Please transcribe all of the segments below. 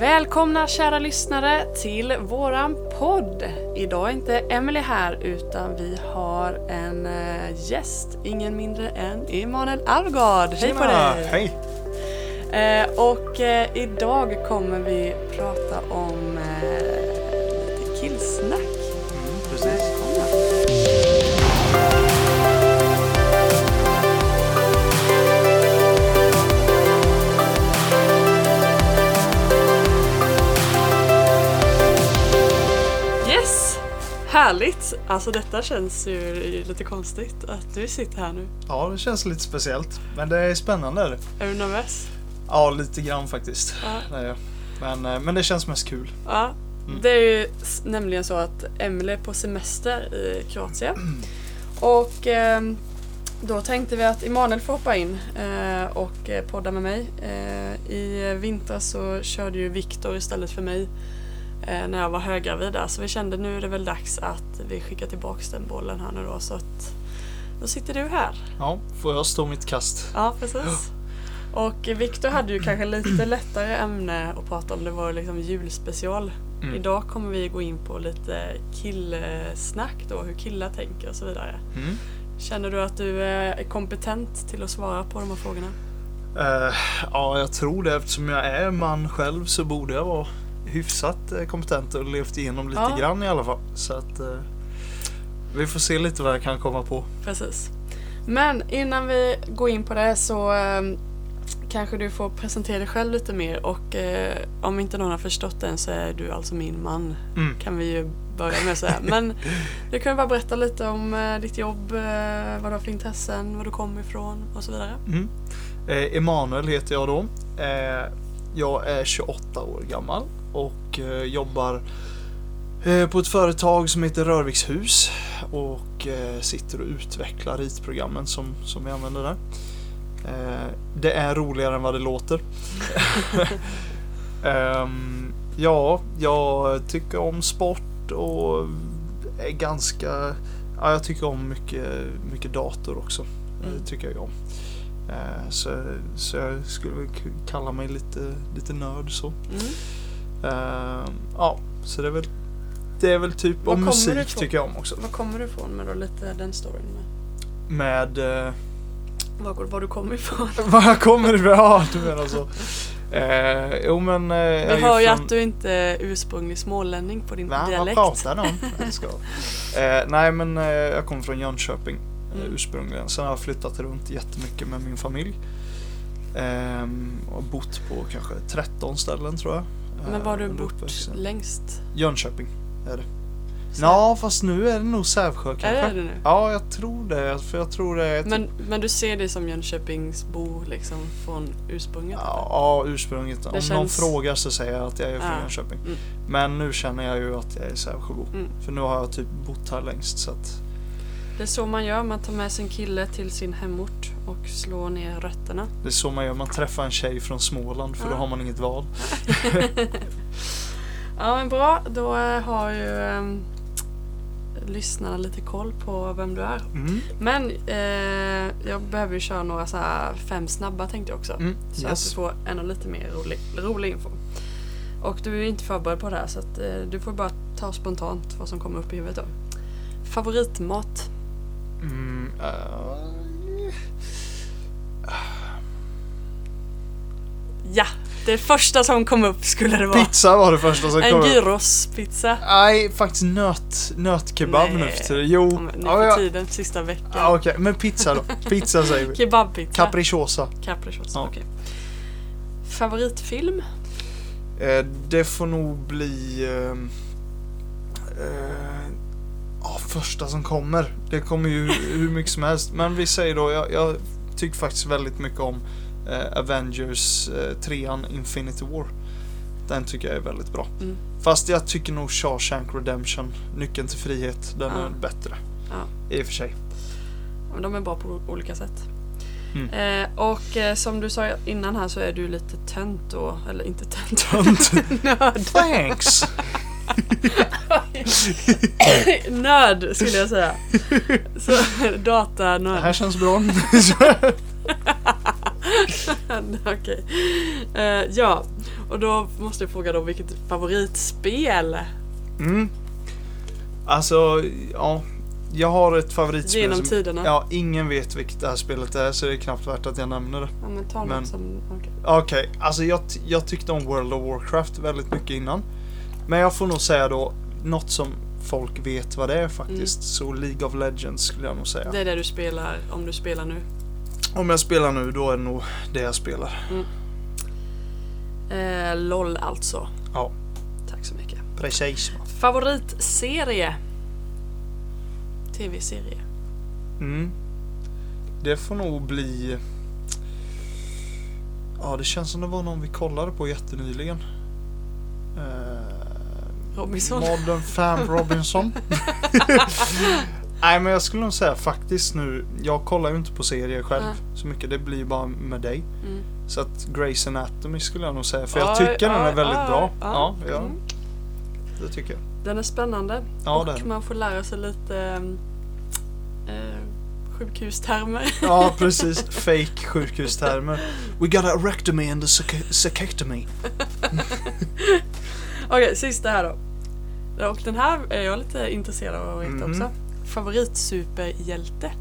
Välkomna kära lyssnare till våran podd. Idag är inte Emily här utan vi har en eh, gäst, ingen mindre än Emanuel Alvgard. Hej på dig! Hej! Eh, och eh, idag kommer vi prata om eh, Härligt! Alltså detta känns ju lite konstigt att du sitter här nu. Ja, det känns lite speciellt. Men det är spännande. är du nervös? Ja, lite grann faktiskt. Ja. Det. Men, eh, men det känns mest kul. Ja, Mm. det är ju nämligen så att Emelie är på semester i Kroatien. Och ehm, då tänkte vi att Emanuel får hoppa in eh, och eh, podda med mig. Eh, I vintras så körde ju Viktor istället för mig när jag var höggravid där. Så vi kände nu är det väl dags att vi skickar tillbaks den bollen här nu då. Så att då sitter du här. Ja, får jag stå mitt kast? Ja, precis. Och Viktor hade ju kanske lite lättare ämne att prata om. Det var liksom julspecial. Mm. Idag kommer vi gå in på lite killsnack då, hur killar tänker och så vidare. Mm. Känner du att du är kompetent till att svara på de här frågorna? Eh, ja, jag tror det. Eftersom jag är man själv så borde jag vara hyfsat eh, kompetent och levt igenom lite Ja. grann i alla fall. Så att eh, vi får se lite vad jag kan komma på. Precis. Men innan vi går in på det så eh, kanske du får presentera dig själv lite mer och eh, om inte någon har förstått det än så är du alltså min man. Mm. Kan vi ju börja med att säga. Men du kan bara berätta lite om eh, ditt jobb, eh, vad du har för intressen, var du kommer ifrån och så vidare. Mm. Emanuel heter jag då. Jag är 28 år gammal och eh, jobbar eh, på ett företag som heter Rörvikshus och eh, sitter och utvecklar ritprogrammen som, som vi använder där. Det är roligare än vad det låter. Ehm, ja, jag tycker om sport och är ganska... Ja, jag tycker om mycket, mycket dator också. Mm. Det tycker jag om. Så, så jag skulle kalla mig lite, lite nörd så. Mm. Eh, Ja, så det är väl, det är väl typ Var om musik tycker jag om också. Var kommer du ifrån med då lite den storyn med? Med eh, Var, var du kommer ifrån? var jag kommer ifrån? Ja, du menar så. Eh, jo men... Eh, jag hör ju från- att du inte är ursprunglig smålänning på din vad dialekt. pratar du om? Eh, nej men eh, jag kommer från Jönköping eh, Mm. ursprungligen. Sen har jag flyttat runt jättemycket med min familj. Ehm, och bott på kanske 13 ställen tror jag. Men eh, var har du bort uppväxten. längst? Jönköping är det. Ja fast nu är det nog Sävsjö kanske. Är det det nu? Ja jag tror det. För jag tror det är typ, Men, men du ser dig som Jönköpingsbo liksom från ursprunget? ja, ja ursprunget. Om någon känns- frågar så säger jag att jag är från Ja. Jönköping. Mm. Men nu känner jag ju att jag är Sävsjöbo. Mm. För nu har jag typ bott här längst så att Det är så man gör, man tar med sin kille till sin hemort och slår ner rötterna. Det är så man gör, man träffar en tjej från Småland för då Ja. har man inget val. Ja men bra, då eh, har ju um, lyssnarna lite koll på vem du är. Mm. Men eh, jag behöver ju köra några så fem snabba tänkte jag också. Mm. Så att Yes. du får ännu lite mer rolig, rolig info. Och du är inte förberedd på det här så att eh, du får bara ta spontant vad som kommer upp i huvudet då. Favoritmat? Mm, eh, Ja, det första som kom upp skulle det vara. pizza var det första som En kom upp. gyrospizza. Nej, faktiskt nöt, nötkebab nu för tiden. Jo. Ja, Nu ja, för ja. tiden, sista veckan. Ja, Okej, men pizza då. Pizza säger vi. Kebabpizza. Capricciosa. Capricciosa, Ja. okej. Favoritfilm? Eh, det får nog bli... ehm, eh, ja, första som kommer. Det kommer ju hur mycket som helst. Men vi säger då, jag, jag tycker faktiskt väldigt mycket om eh, Avengers eh, 3 Infinity War. Den tycker jag är väldigt bra. Mm. Fast jag tycker nog Shawshank Redemption, Nyckeln till frihet, den Ja. är bättre. Ja. I och för sig. De är bra på olika sätt. Mm. Eh, och eh, som du sa innan här så är du lite tönt då. Eller inte tönt. Tönt. Thanks! Nörd skulle jag säga. Så, Det datanörd. här känns bra. Okej. Eh, ja, Och då måste jag fråga då vilket favoritspel Mm. Alltså, ja. Jag har ett favoritspel genom som, tiderna? Ja, ingen vet vilket det här spelet är så det är knappt värt att jag nämner det. Ja, men ta Men- som... okej. Okej, alltså jag, jag tyckte om World of Warcraft väldigt mycket innan. Men jag får nog säga då, något som folk vet vad det är faktiskt. Så League of Legends skulle jag nog säga. Mm. Det är det du spelar om du spelar nu. Om jag spelar nu, då är det nog det jag spelar. Eh, LOL alltså. Ja. Tack så mycket. Precis. Favoritserie? TV-serie? Mm. Det får nog bli... Ja, det känns som det var någon vi kollade på jättenyligen. Eh, Robinson? Modern Fam Robinson. Nej men jag skulle nog säga faktiskt nu, jag kollar ju inte på serier själv Ja. så mycket, det blir ju bara med dig. Mm. Så att Grey's Anatomy skulle jag nog säga, för jag tycker den är väldigt bra. ja. Ja, Mm. det tycker jag. Den är spännande. Ja, och den. man får lära sig lite eh, sjukhustermer. Ja, precis. Fake sjukhustermer. We got a rectomy and a sac- sacectomy. Okej, sista här då. Och den här är jag lite intresserad av att veta Mhm. också. Favoritsuperhjälte?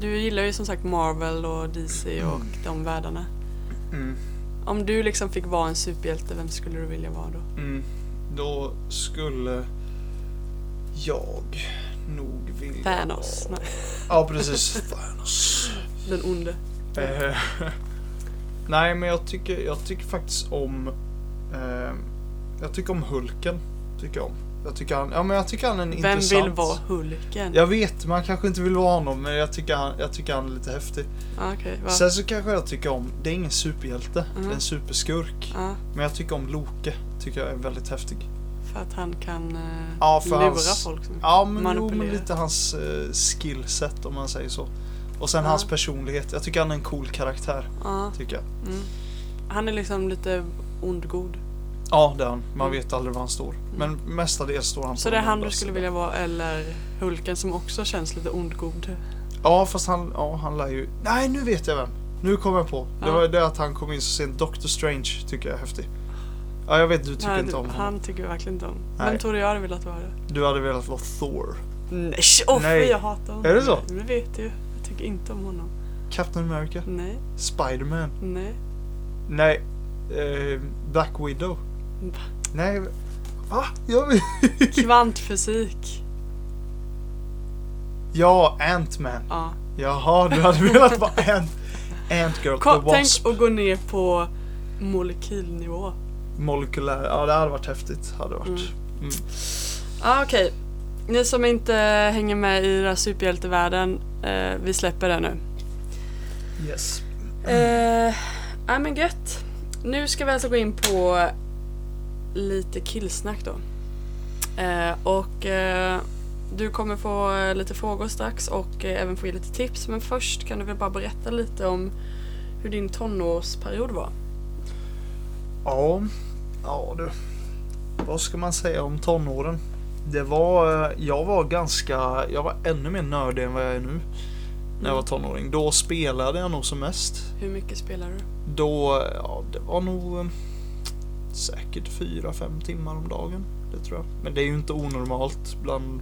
Du gillar ju som sagt Marvel och DC och de världarna. Mm. Om du liksom fick vara en superhjälte, vem skulle du vilja vara då? Mm. Då skulle jag nog vilja... Thanos? vara- Ja, precis. Thanos. den onde. Eh, Nej, men jag tycker, jag tycker faktiskt om... Eh, jag tycker om Hulken. Tycker jag om. Jag tycker han, ja, men jag tycker han är en Vem intressant. vill vara Hulken? Jag vet, man kanske inte vill vara honom, men jag tycker han, jag tycker han är lite häftig. Ah, va? Sen så kanske jag tycker om, det är ingen superhjälte, det är en superskurk. Ja, Men jag tycker om Loke, tycker jag är väldigt häftig. för att han kan eh, Ja, för lura hans- folk. Som Ja, men, jo, men lite hans uh, skillset om man säger så. Och sen Ja. hans personlighet. Jag tycker han är en cool karaktär, Ja, tycker jag. mm. Han är liksom lite ond-god. Ja, det är han. Man Mm. vet aldrig var han står. Men mestadels står han Så på det är den han du skulle sidan. vilja vara eller Hulken som också känns lite ond-god? Ja, fast han, ja, han lär ju... Nej, nu vet jag vem. Nu kommer jag på. Det Ja. var ju det att han kom in så sent. Doctor Strange tycker jag är häftig. Ja, jag vet du tycker Nej, inte du- om honom. Han tycker jag verkligen inte om. Nej. Vem tror du jag hade velat vara? Du hade velat vara Thor. Nej, fy, Nej. jag hatar honom. Är det så? Men vet du, jag tycker inte om honom. Captain America. Nej, Spiderman. nej. Nej. Eh, Black Widow. Va? Nej. Va? Jag. Kvantfysik. Ja, Ant-Man. Ja. Jaha, du hade velat vara Ant... Ant-Girl, the Kom, tänk Wasp. att gå ner på molekylnivå. Molekylär. Ja, det hade varit häftigt. Hade varit. Mm. Mm. Ah, Okej, ni som inte hänger med i den här superhjältevärlden, eh, vi släpper det nu. Yes. Eh, ja men gött. Nu ska vi alltså gå in på lite killsnack då. Eh, och eh, du kommer få eh, lite frågor strax och eh, även få ge lite tips. Men först kan du väl bara berätta lite om hur din tonårsperiod var. Ja, ja du. Vad ska man säga om tonåren? Det var, eh, jag var ganska, jag var ännu mer nördig än vad jag är nu. När jag var tonåring. Då spelade jag nog som mest. Hur mycket spelar du? Då, ja det var nog säkert 4-5 timmar om dagen. Det tror jag. Men det är ju inte onormalt bland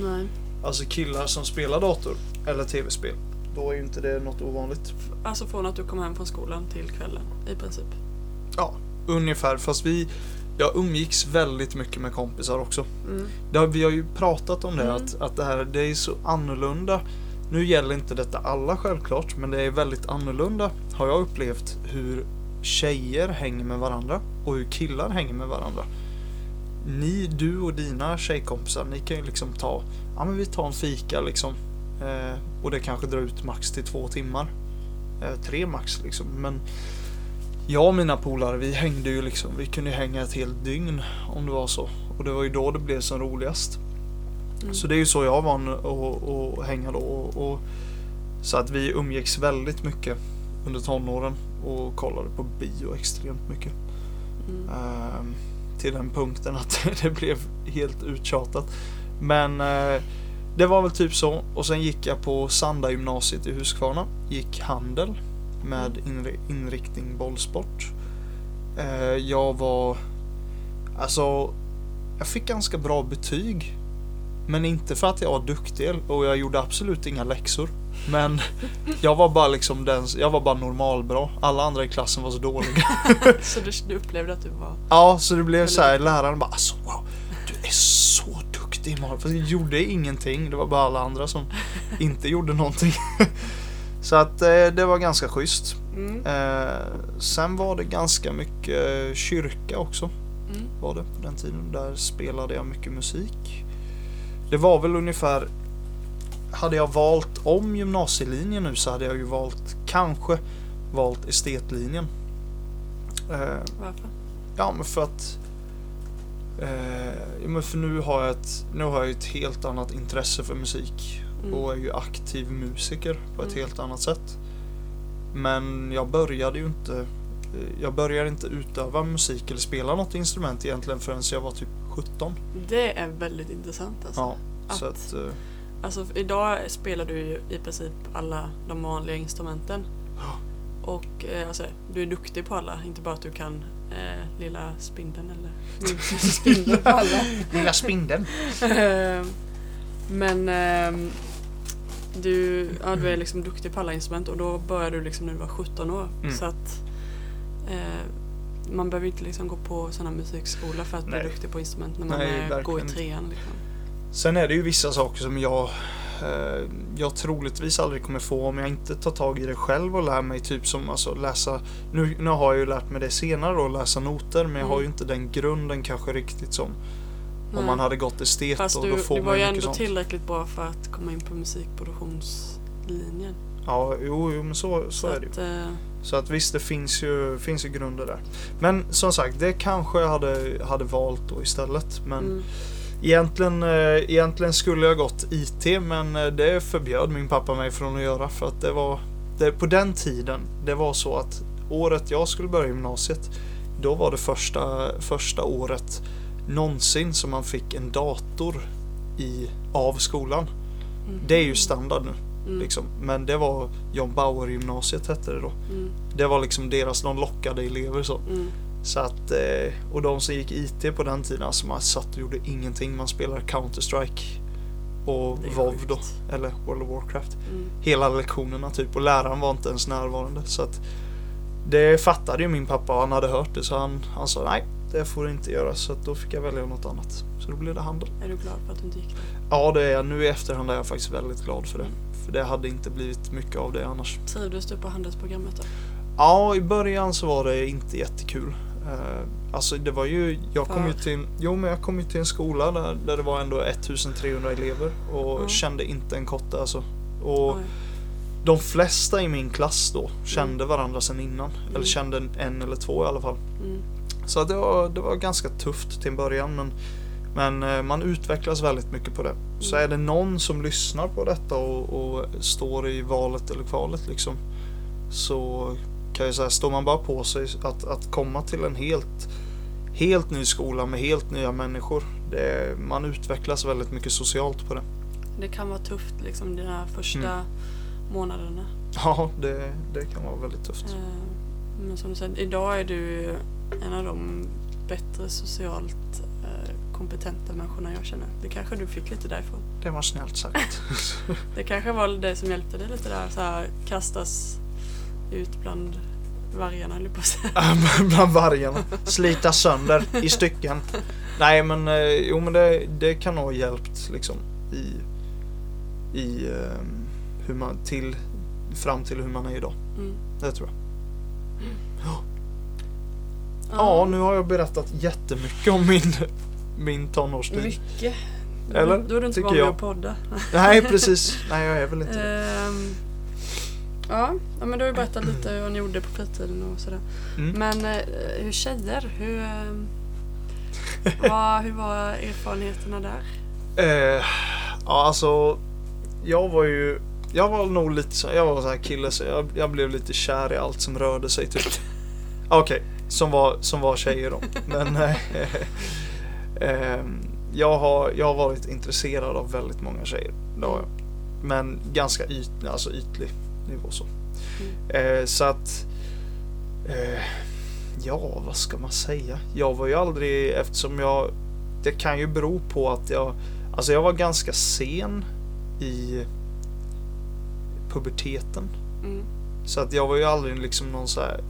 Nej. alltså killar som spelar dator eller tv-spel. Då är ju inte det något ovanligt. Alltså från att du kom hem från skolan till kvällen i princip. Ja, ungefär. Fast vi, jag umgicks väldigt mycket med kompisar också. Mm. Har, vi har ju pratat om det, Mm. att, att det här det är så annorlunda. Nu gäller inte detta alla självklart, men det är väldigt annorlunda har jag upplevt hur tjejer hänger med varandra och hur killar hänger med varandra. Ni, du och dina tjejkompisar, ni kan ju liksom ta, ja men vi tar en fika liksom. Eh, och det kanske drar ut max till två timmar. Eh, tre max liksom. Men jag och mina polare, vi hängde ju liksom, vi kunde ju hänga ett helt dygn om det var så. Och det var ju då det blev som roligast. Mm. Så det är ju så jag var att att hänga då. Och, och, så att vi umgicks väldigt mycket under tonåren och kollade på bio extremt mycket. Mm. Ehm, till den punkten att det blev helt uttjatat. Men eh, det var väl typ så. Och sen gick jag på Sanda gymnasiet i Huskvarna. Gick handel. med inri- inriktning bollsport. Eh, jag var, alltså, jag fick ganska bra betyg. Men inte för att jag var duktig och jag gjorde absolut inga läxor. Men jag var bara liksom den, jag var bara normalbra. Alla andra i klassen var så dåliga. Så du, du upplevde att du var... Ja, så det blev så här, läraren bara alltså wow, du är så duktig Malin. Fast jag gjorde ingenting, det var bara alla andra som inte gjorde någonting. Så att eh, det var ganska schysst. Mm. Eh, sen var det ganska mycket kyrka också. Mm. Var det på den tiden. Där spelade jag mycket musik. Det var väl ungefär Hade jag valt om gymnasielinjen nu så hade jag ju valt kanske valt estetlinjen. Eh, Varför? Ja, men för att... Eh, men för nu har, jag ett, nu har jag ett helt annat intresse för musik. Mm. Och är ju aktiv musiker på ett Mm. helt annat sätt. Men jag började ju inte... eh, Jag började inte utöva musik eller spela något instrument egentligen förrän jag var typ 17. Det är väldigt intressant alltså. Ja, så Att- att... eh, Alltså idag spelar du ju i princip alla de vanliga instrumenten. Och eh, alltså, du är duktig på alla, inte bara att du kan eh, lilla spindeln eller spindeln på alla. Lilla spindeln. Eh, Men ehm, du, ja, du är liksom duktig på alla instrument och då började du liksom när du var 17 år. Mm. Så att eh, man behöver inte liksom gå på här musikskola för att Nej. bli duktig på instrument när man Nej, är, går i trean. Liksom. Sen är det ju vissa saker som jag eh, jag troligtvis aldrig kommer få om jag inte tar tag i det själv och lär mig typ som alltså läsa nu, nu har jag ju lärt mig det senare då, läsa noter men jag Mm. har ju inte den grunden kanske riktigt som Nej. om man hade gått estet Fast och du, då får du man var ju ju mycket ändå sånt. tillräckligt bra för att komma in på musikproduktionslinjen. Ja, jo, jo men så, så, är det ju. att, eh, Så att visst, det finns ju, finns ju grunder där. Men som sagt, det kanske jag hade, hade valt då istället. Men mm, Egentligen, eh, egentligen skulle jag gått IT men eh, det förbjöd min pappa mig från att göra för att det var det, på den tiden det var så att året jag skulle börja gymnasiet då var det första, första året någonsin som man fick en dator i, av skolan. mm, Det är ju standard nu mm, liksom. Men det var John Bauer gymnasiet hette det då. mm, Det var liksom deras, de lockade elever så. Mm, Så att, eh, och de som gick IT på den tiden, alltså man satt och gjorde ingenting. Man spelade Counter-Strike och Det WoW då, eller World of Warcraft. mm. Hela lektionerna typ och läraren var inte ens närvarande. Så att det fattade ju min pappa och han hade hört det så han, han sa nej, det får du inte göra. Så att då fick jag välja något annat. Så då blev det handel. Är du glad för att du inte gick där? Ja, det är jag. Nu i efterhand är jag faktiskt väldigt glad för det. För det hade inte blivit mycket av det annars. Trivdes du på handelsprogrammet då? Ja, i början så var det inte jättekul. Eh, alltså det var ju, jag kom ju till, jo men jag kom ju till en skola där, där det var ändå 1300 elever och Mm. kände inte en kotte alltså. Och Oj. de flesta i min klass då kände varandra sedan innan. Eller Mm. kände en, en eller två i alla fall. Mm. Så det var, det var ganska tufft till en början men, men eh, man utvecklas väldigt mycket på det. Så Mm. är det någon som lyssnar på detta och, och står i valet eller kvalet liksom. Så kan jag säga, står man bara på sig att, att komma till en helt, helt ny skola med helt nya människor. Det, man utvecklas väldigt mycket socialt på det. Det kan vara tufft liksom de här första Mm. månaderna. Ja, det, det kan vara väldigt tufft. Eh, Men som du säger, idag är du en av de bättre socialt eh, kompetenta människorna jag känner. Det kanske du fick lite därifrån. Det var snällt sagt. Det kanske var det som hjälpte dig lite där, så här kastas ut bland vargarna höll på att. Bland vargarna. Slita sönder i stycken. Nej men, eh, jo men det, det kan nog ha hjälpt liksom i, i eh, hur man, till, fram till hur man är idag. Mm. Det tror jag. Ja, nu har jag berättat jättemycket om min, min tonårstid. Mycket. Eller? Då är du inte van jag. att podda. Nej precis, nej jag är väl inte det. Ehm, ja, ja, men du har ju berättat lite vad ni gjorde på fritiden och sådär. Mm. Men eh, hur tjejer, hur, ehm, vad, hur var erfarenheterna där? Eh, ja, alltså. Jag var ju. Jag var nog lite så. Jag var så här kille så jag, jag blev lite kär i allt som rörde sig typ. Okej, som var som var tjejer då. Men eh, eh, jag har jag har varit intresserad av väldigt många tjejer. Jag. Men ganska yt, alltså ytlig nivå så. Eh, så att... Eh, ja, vad ska man säga? Jag var ju aldrig, eftersom jag... Det kan ju bero på att jag... Alltså jag var ganska sen i puberteten. Mm. Så att jag var ju aldrig liksom någon så här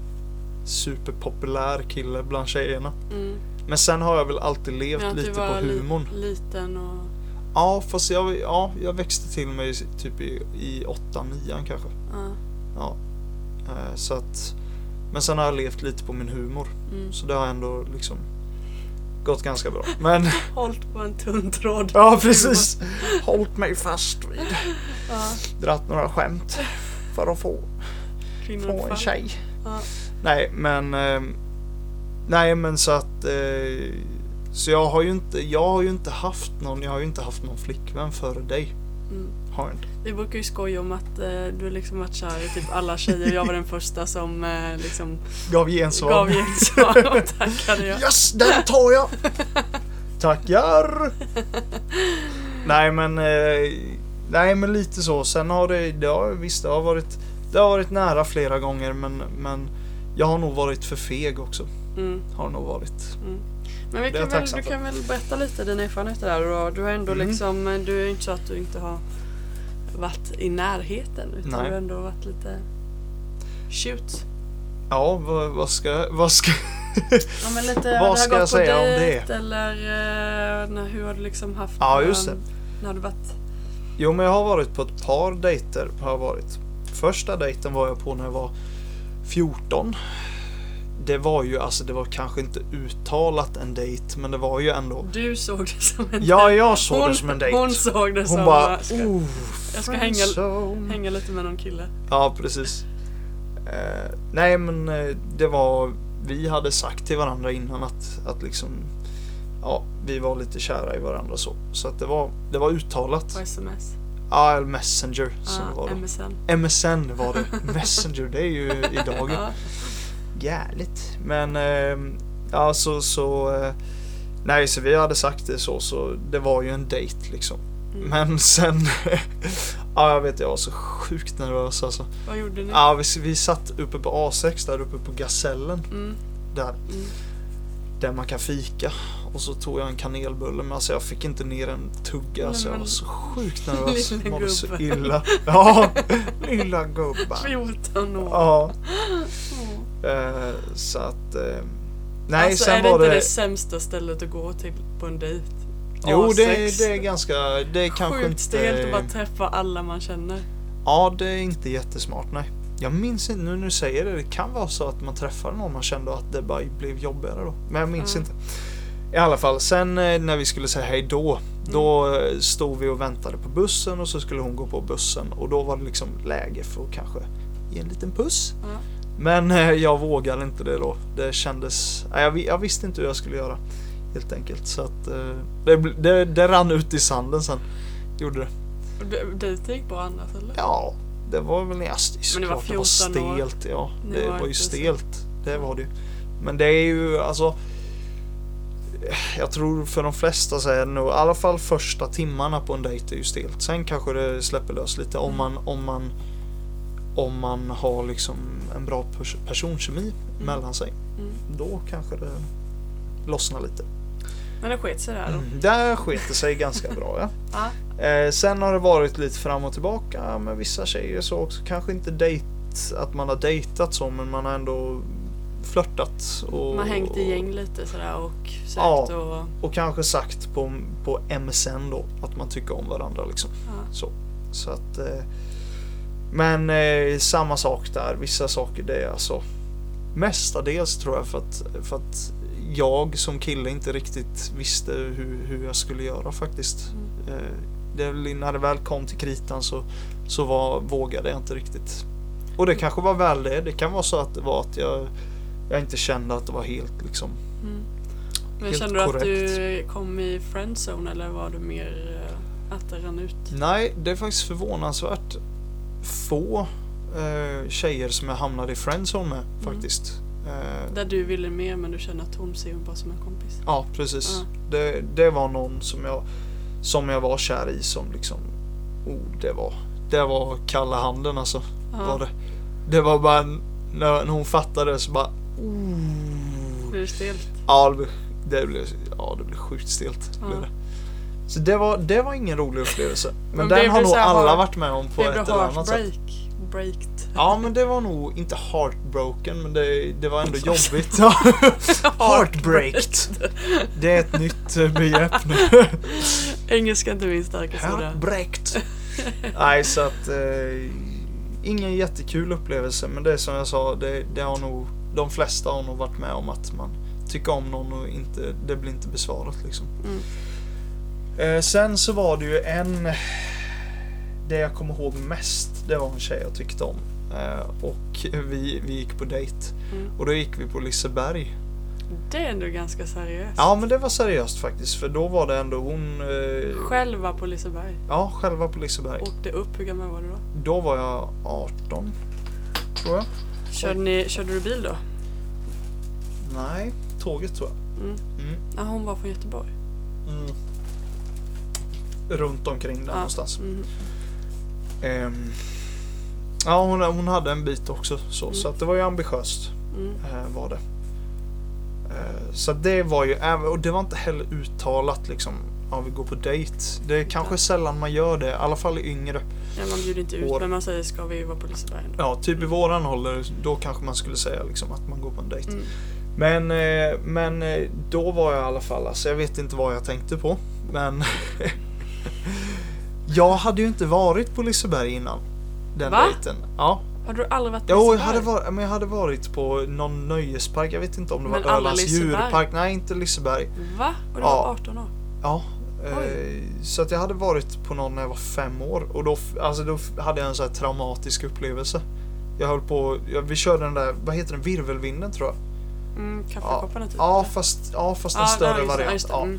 superpopulär kille bland tjejerna. Mm. Men sen har jag väl alltid levt lite på humorn. liten och... Ja, fast jag, ja, jag växte till mig typ i, i 8 9 kanske. Ja. Ja. Eh, Så att, men sen har jag levt lite på min humor. Mm. Så det har ändå liksom gått ganska bra. Men Hållt på en tunn tråd. ja, precis. Hållt mig fast vid. Ja. Dratt några skämt för att få, få en tjej. Ja. Nej, men ehm, Nej, men så att eh, Så jag har ju inte Jag har ju inte haft någon Jag har ju inte haft någon flickvän före dig. Mm. Har inte. Vi brukar ju skoja om att eh, du liksom varit kär i typ alla tjejer. Jag var den första som eh, liksom Gav gensvar. gav gensvar och tackade jag. Yes, den tar jag! Tackar! nej men eh, Nej men lite så. Sen har det, det har, visst det har varit Det har varit nära flera gånger men, men Jag har nog varit för feg också. Mm. Har nog varit. Mm. Men vi kan väl, du kan väl berätta lite dina erfarenheter där och du har ändå Mm. liksom, eh, du är inte så att du inte har varit i närheten utan Nej. du har ändå varit lite shoot. Ja vad, vad ska vad ska Ja men lite, Vad ska jag säga om det? eller eh, när, hur har du liksom haft Ja, just det. När du varit? Jo men jag har varit på ett par dejter. Har varit. Första dejten var jag på när jag var 14. Det var ju alltså det var kanske inte uttalat en dejt men det var ju ändå. Du såg det som en Ja jag såg hon, det som en dejt. Hon såg det som Hon bara jag ska oh, jag ska hänga- friendzone." hänga lite med någon kille. Ja precis. Eh, nej men eh, det var vi hade sagt till varandra innan att, att liksom Ja, vi var lite kära i varandra så. Så att det var, det var uttalat. På sms. Ja, eller Messenger som det Ja, var då. MSN. MSN var det. Messenger, det är ju idag. Jävligt. Men eh, ja, så, så eh, Nej, så vi hade sagt det så, så det var ju en dejt liksom. Mm. Men sen, ja jag vet jag var så sjukt nervös alltså. Vad gjorde ni? Ja, vi, vi satt uppe på A6 där uppe på Gasellen. Mm, Där, mm. där man kan fika. Och så tog jag en kanelbulle men alltså jag fick inte ner en tugga. Alltså jag men- var så sjukt nervös. Lilla Mådde så illa. Ja, lilla gubben. 14 år. Ja. Eh, så att... Eh, nej, alltså, sen är det var inte det... det sämsta stället att gå till på en dejt? Jo, det, A6. det är ganska... Det är kanske Sjukt inte... stelt att bara träffa alla man känner. Ja, det är inte jättesmart, nej. Jag minns inte, nu när du säger det, det kan vara så att man träffar någon man kände att det bara blev jobbigare då. Men jag minns Mm. inte. I alla fall, sen eh, när vi skulle säga hej då, då eh, stod vi och väntade på bussen och så skulle hon gå på bussen och då var det liksom läge för att kanske ge en liten puss. Ja. Men eh, jag vågade inte det då. Det kändes, jag, jag visste inte hur jag skulle göra. Helt enkelt. Så att eh, det, det, det rann ut i sanden sen. Gjorde det. Dejten gick bra annars eller? Ja, det var väl ja, Men det var såklart det var 14 år. stelt. Ja, Det det var var ju stelt. Det var det ju. Men det är ju alltså. Jag tror för de flesta så är det nog i alla fall första timmarna på en dejt är ju stelt. Sen kanske det släpper lös lite om Mm. man om man om man har liksom en bra pers- personkemi mellan sig. Mm. Då kanske det lossnar lite. Men det sket sig där då. Mm. Där sket det sig ganska bra ja. Ja. Eh, sen har det varit lite fram och tillbaka med vissa tjejer så också. Kanske inte dejt, att man har dejtat så men man har ändå flörtat. Och, Man har hängt i gäng lite sådär och sökt Ja. och... Och kanske sagt på, på MSN då att man tycker om varandra liksom. Ja. Så, så att... Eh, men eh, samma sak där. Vissa saker det är alltså mestadels tror jag för att, för att jag som kille inte riktigt visste hur, hur jag skulle göra faktiskt. Mm. Eh, det, när det väl kom till kritan så, så var, vågade jag inte riktigt. Och det kanske var väl det. Det kan vara så att det var att jag, jag inte kände att det var helt liksom. Mm. Men Helt kände du att du kom i friendzone eller var du mer eh, att det rann ut? Nej, det är faktiskt förvånansvärt få eh, tjejer som jag hamnade i friendzone med faktiskt. Eh, Där du ville mer men du kände att hon ser bara som en kompis? ja, precis. Ja. Det, det var någon som jag, som jag var kär i som liksom, oh, det var, det var kalla handen alltså. Ja. Var det. Det var bara när, hon fattade så bara Blir det stelt? Ja, det blev, ja, det blev sjukt stelt. Blev det. Så det var, det var ingen rolig upplevelse. Men, Men den har nog alla heart- varit med om på ett eller annat sätt. Breaked? Ja, men det var nog inte heartbroken, men det, det var ändå jobbigt. Heartbreaked. Det är ett nytt eh, begrepp nu. Engelska är inte min starka sida. Heartbreaked. Nej, så att eh, ingen jättekul upplevelse, men det är som jag sa, det, det har nog de flesta har nog varit med om att man tycker om någon och inte, det blir inte besvarat liksom. Mm. Eh, sen så var det ju en, det jag kommer ihåg mest, det var en tjej jag tyckte om. Eh, och vi, vi gick på dejt. Mm. Och då gick vi på Liseberg. Det är ändå ganska seriöst. Ja men det var seriöst faktiskt för då var det ändå hon... Eh, Själva på Liseberg. Ja, själva på Liseberg. Åkte upp, hur gammal var du då? Då var jag 18. Tror jag. Körde, ni, körde du bil då? Nej, tåget tror jag. Mm. Mm. Ja, hon var från Göteborg. Mm. Runt omkring där Ja. någonstans. Mm. Ehm, ja, hon, hon hade en bit också så, Mm. så att det var ju ambitiöst. Mm. eh, var det. Eh, så det var ju, och det var inte heller uttalat liksom, ja vi går på dejt. Det är kanske sällan man gör det, i alla fall i yngre. Ja, man bjuder inte ut År. men man säger ska vi vara på Liseberg ändå? Ja, typ i våran ålder, då kanske man skulle säga liksom att man går på en dejt. Mm. Men, eh, men eh, då var jag i alla fall, alltså jag vet inte vad jag tänkte på. Men jag hade ju inte varit på Liseberg innan. Den Va? dejten. Ja. Har du aldrig varit på Jo, jag Liseberg? hade, varit, men jag hade varit på någon nöjespark. Jag vet inte om det Men var Ölands Liseberg? djurpark. Nej, inte Liseberg. Va? Och du Ja. var 18 år? Ja. Oj. Eh, så att jag hade varit på någon när jag var fem år. Och då, alltså då hade jag en sån här traumatisk upplevelse. Jag höll på, ja, vi körde den där, vad heter den, virvelvinden tror jag. Mm, kaffekopparna typ? Ja, fast, ja, fast en Ja, större ja, ja, variant. Ja. Mm.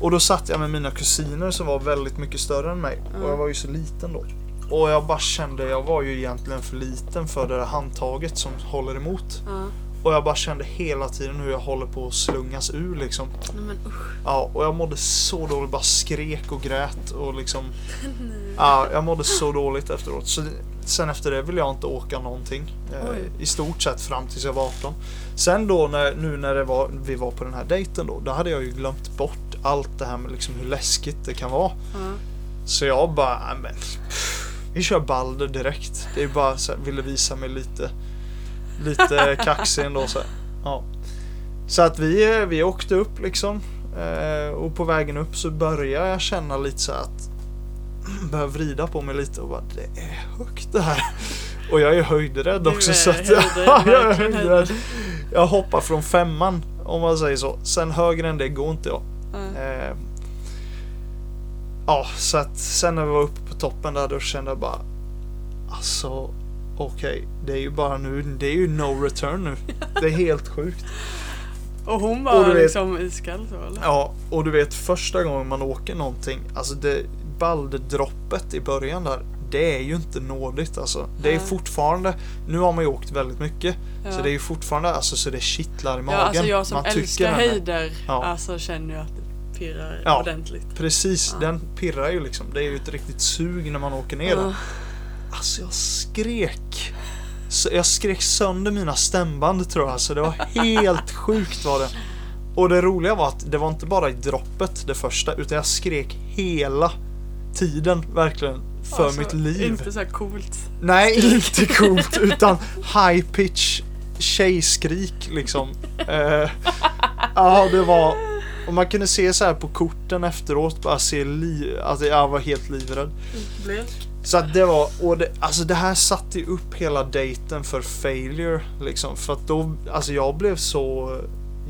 Och då satt jag med mina kusiner som var väldigt mycket större än mig. Ja. Och jag var ju så liten då. Och jag bara kände, jag var ju egentligen för liten för det där handtaget som håller emot. Ja. Och jag bara kände hela tiden hur jag håller på att slungas ur liksom. Nej, men usch. Ja, och jag mådde så dåligt, bara skrek och grät och liksom. Ja, jag mådde så dåligt efteråt. Så sen efter det ville jag inte åka någonting. Eh. I stort sett fram tills jag var 18. Sen då när, nu när det var, vi var på den här dejten då, då hade jag ju glömt bort allt det här med liksom hur läskigt det kan vara. Ja. Så jag bara, "Nej, men vi kör Balder direkt. Det är bara så här, ville visa mig lite, lite kaxig ändå så. Ja. Så att vi, vi åkte upp liksom. Eh, och på vägen upp så började jag känna lite så att börja vrida på mig lite och bara det är högt det här. Och jag är höjdrädd också är så att höjdrädd, ja, jag är höjdrädd. Jag hoppar från femman om man säger så. Sen högre än det går inte jag. Ja. Eh, ja, så att sen när vi var uppe på toppen där då kände jag bara Alltså okej, det är ju bara nu, det är ju no return nu. Det är helt sjukt. Och hon Och var vet- liksom iskall så eller? Ja, och du vet första gången man åker någonting, alltså det Balderdroppet i början där, det är ju inte nådigt alltså. Det är Nej. fortfarande, nu har man ju åkt väldigt mycket, Ja. så det är ju fortfarande alltså så det kittlar i magen. Ja, alltså jag som man älskar höjder, Ja. alltså känner jag att det pirrar Ja. ordentligt. Precis, Ja. den pirrar ju liksom. Det är ju ett riktigt sug när man åker ner. Ja. Alltså jag skrek. Så jag skrek sönder mina stämband tror jag. Så det var helt sjukt var det. Och det roliga var att det var inte bara i droppet det första. Utan jag skrek hela tiden verkligen. För Alltså, mitt liv. Inte så här coolt. Nej, inte coolt. Utan high pitch tjejskrik liksom. Eh, ja, det var... Och man kunde se så här på korten efteråt. Bara se liv... Alltså jag var helt livrädd. Blek. Så att det var, och det, alltså det här satte ju upp hela dejten för failure liksom. För att då, alltså jag blev så,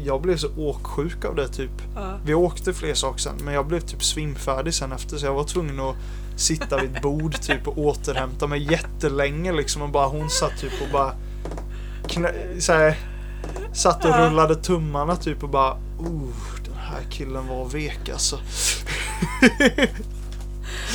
jag blev så åksjuk av det typ. Ja. Vi åkte fler saker sen, men jag blev typ svimfärdig sen efter så jag var tvungen att sitta vid ett bord typ och återhämta mig jättelänge liksom och bara hon satt typ och bara knä, så här, satt och rullade tummarna typ och bara oh, den här killen var vek alltså.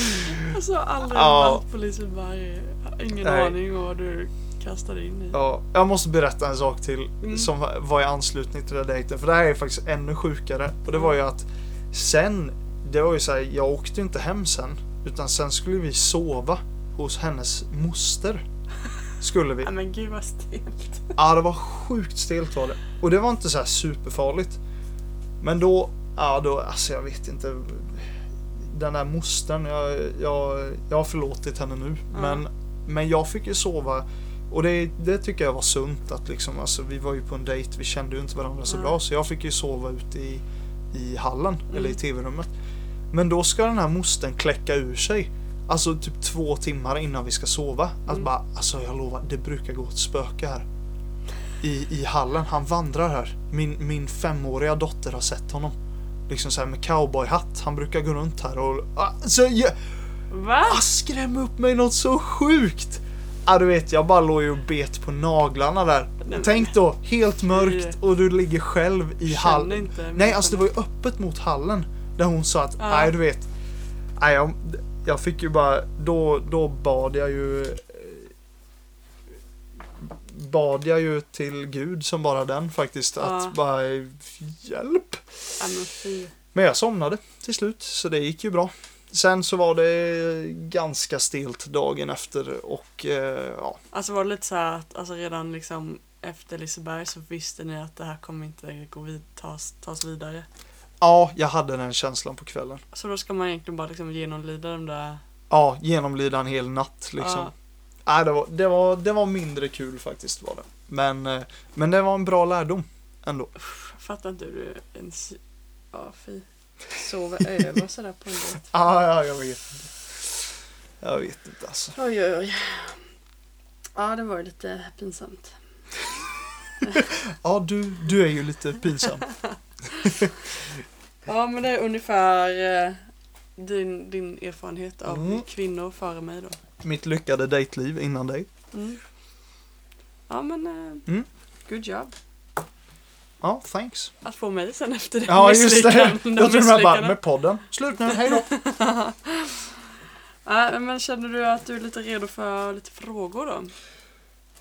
Alltså aldrig Ja. Jag har Ingen Nej. aning om vad du kastade in i. Ja, jag måste berätta en sak till Mm. som var i anslutning till den dejten. För det här är faktiskt ännu sjukare. Och det var ju att sen, det var ju så här, jag åkte inte hem sen. Utan sen skulle vi sova hos hennes moster. skulle vi. Ja, men gud vad stelt. Ja, det var sjukt stelt var det. Och det var inte så här superfarligt. Men då, ja då, alltså jag vet inte. Den där mostern, jag, jag, jag har förlåtit henne nu. Ja. Men, men jag fick ju sova. Och det, det tycker jag var sunt att liksom, alltså vi var ju på en dejt, vi kände ju inte varandra så Ja. bra. Så jag fick ju sova ute i, i hallen, eller i Mm. tv-rummet. Men då ska den här mostern kläcka ur sig. Alltså typ två timmar innan vi ska sova. Att Mm. bara, alltså jag lovar, det brukar gå ett spöke här. I, i hallen, han vandrar här. Min, min femåriga dotter har sett honom. Liksom så här med cowboyhatt. Han brukar gå runt här och... Alltså, jag, Va? ah, skräm upp mig något så sjukt! Ja du vet, jag bara låg ju och bet på naglarna där. men- Tänk då, helt mörkt och du ligger själv i hallen. inte. Nej, alltså det var ju öppet mot hallen. Där hon sa att, nej du vet. Nej, jag, jag fick ju bara, då, då bad jag ju. Bad jag ju till Gud som bara den faktiskt. Ja. Att bara, hjälp. Ja, men fy. Men jag somnade till slut, så det gick ju bra. Sen så var det ganska stelt dagen efter och eh, ja. Alltså var det lite så här att alltså redan liksom efter Liseberg så visste ni att det här kommer inte gå vid, tas, tas vidare. Ja, jag hade den känslan på kvällen. Så då ska man egentligen bara liksom genomlida de där... Ja, genomlida en hel natt liksom. Ja. Nej, det, var, det, var, det var mindre kul faktiskt var det. Men, eh, men det var en bra lärdom ändå. Fattar inte hur du ens... Ja, fy. Sover över sådär på en. Ah, ja, jag vet inte. Jag vet inte alltså. Oj, oj, oj. Ja, det var lite pinsamt. Ja, du, du är ju lite pinsam. Ja, men det är ungefär eh, din, din erfarenhet av Mm. kvinnor före mig då. Mitt lyckade dejtliv innan dig. Mm. Ja, men... Eh, Mm. Good job. Ja, thanks. Att få mig sen efter det Ja, just det. Jag misslyckan- de du bara misslyckandena. med podden. Slut nu, hej då. Ja, men känner du att du är lite redo för lite frågor då?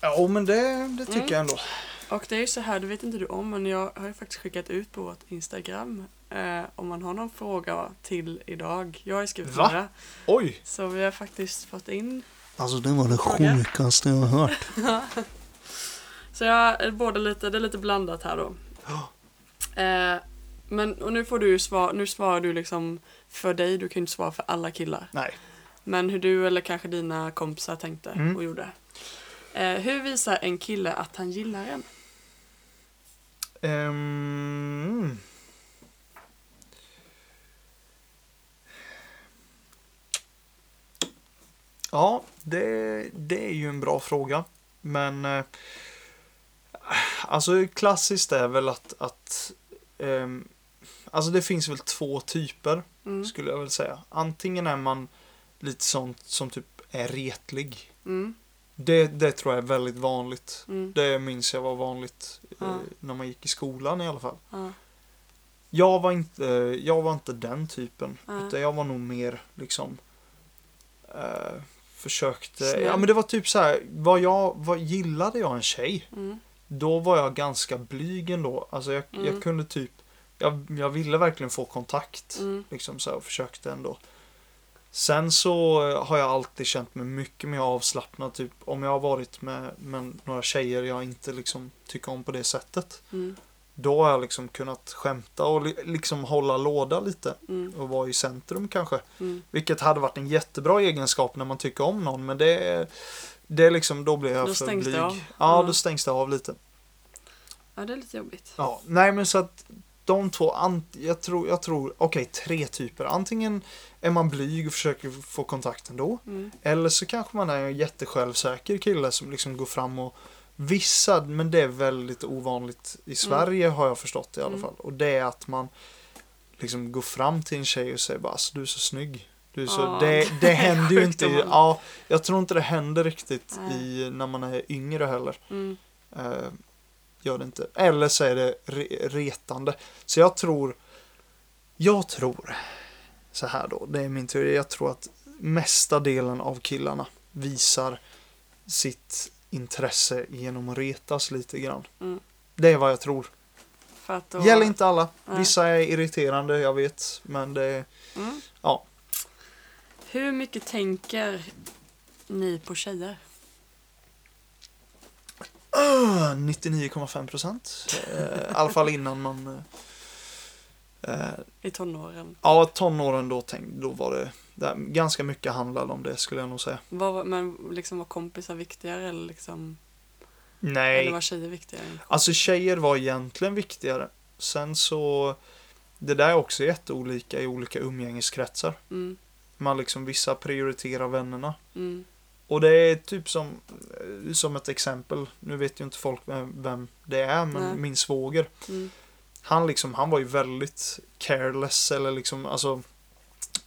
Ja, men det, det tycker Mm. jag ändå. Och det är ju så här, det vet inte du om, men jag har ju faktiskt skickat ut på vårt Instagram eh, om man har någon fråga till idag. Jag har ju skrivit Va? några. Oj! Så vi har faktiskt fått in. Alltså det var det Fråga. sjukaste jag har hört. Så jag är både lite, det är lite blandat här då. Ja. Eh, men och nu får du ju svara, nu svarar du liksom för dig, du kan ju inte svara för alla killar. Nej. Men hur du eller kanske dina kompisar tänkte Mm. och gjorde. Eh, hur visar en kille att han gillar en? Ehm. Ja, det, det är ju en bra fråga. Men eh, alltså klassiskt är väl att, att ehm, alltså det finns väl två typer Mm. skulle jag väl säga. Antingen är man lite sånt som typ är retlig. Mm. Det, det tror jag är väldigt vanligt. Mm. Det minns jag var vanligt eh, Ja. när man gick i skolan i alla fall. Ja. Jag var inte, jag var inte den typen. Nej. Utan jag var nog mer liksom eh, Försökte, Snäll. ja men det var typ så här, vad jag, vad gillade jag en tjej? Mm. Då var jag ganska blyg ändå. Alltså jag, Mm. jag kunde typ, jag, jag ville verkligen få kontakt. Mm. Liksom så här, och försökte ändå. Sen så har jag alltid känt mig mycket mer avslappnad. Typ om jag har varit med, med några tjejer jag inte liksom tycker om på det sättet. Mm. Då har jag liksom kunnat skämta och li- liksom hålla låda lite. Mm. Och vara i centrum kanske. Mm. Vilket hade varit en jättebra egenskap när man tycker om någon. Men det, det är liksom, då blir jag Då för stängs det blyg. av. Ja, Ja. då stängs det av lite. Ja, det är lite jobbigt. Ja, nej men så att de två, jag tror, jag tror, okej tre typer. Antingen är man blyg och försöker få kontakt ändå. Mm. Eller så kanske man är en jättesjälvsäker kille som liksom går fram och Vissa, men det är väldigt ovanligt i Sverige har jag förstått i alla Mm. fall. Och det är att man liksom går fram till en tjej och säger bara alltså, du är så snygg. Du är så, Ja, det, det händer ju inte. i-. Ja, jag tror inte det händer riktigt Nej. i, när man är yngre heller. Mm. Eh, gör det inte. Eller så är det re- retande. Så jag tror, jag tror så här då, det är min teori. Jag tror att mesta delen av killarna visar sitt intresse genom att retas lite grann. Mm. Det är vad jag tror. För då... Gäller inte alla. Nej. Vissa är irriterande, jag vet. Men det Mm. Ja. Hur mycket tänker ni på tjejer? Uh, 99,5 procent. Uh, I alla fall innan man... Uh, I tonåren? Ja, tonåren då, tänk, då var det, det ganska mycket handlade om det skulle jag nog säga. Var, men liksom var kompisar viktigare eller liksom? Nej. Eller var tjejer viktigare? Alltså tjejer var egentligen viktigare. Sen så, det där är också jätteolika i olika umgängeskretsar. Mm. Man liksom, vissa prioriterar vännerna. Mm. Och det är typ som, eh, som ett exempel, nu vet ju inte folk vem, vem det är, men Nej. min svåger. Mm. Han liksom, han var ju väldigt careless eller liksom, alltså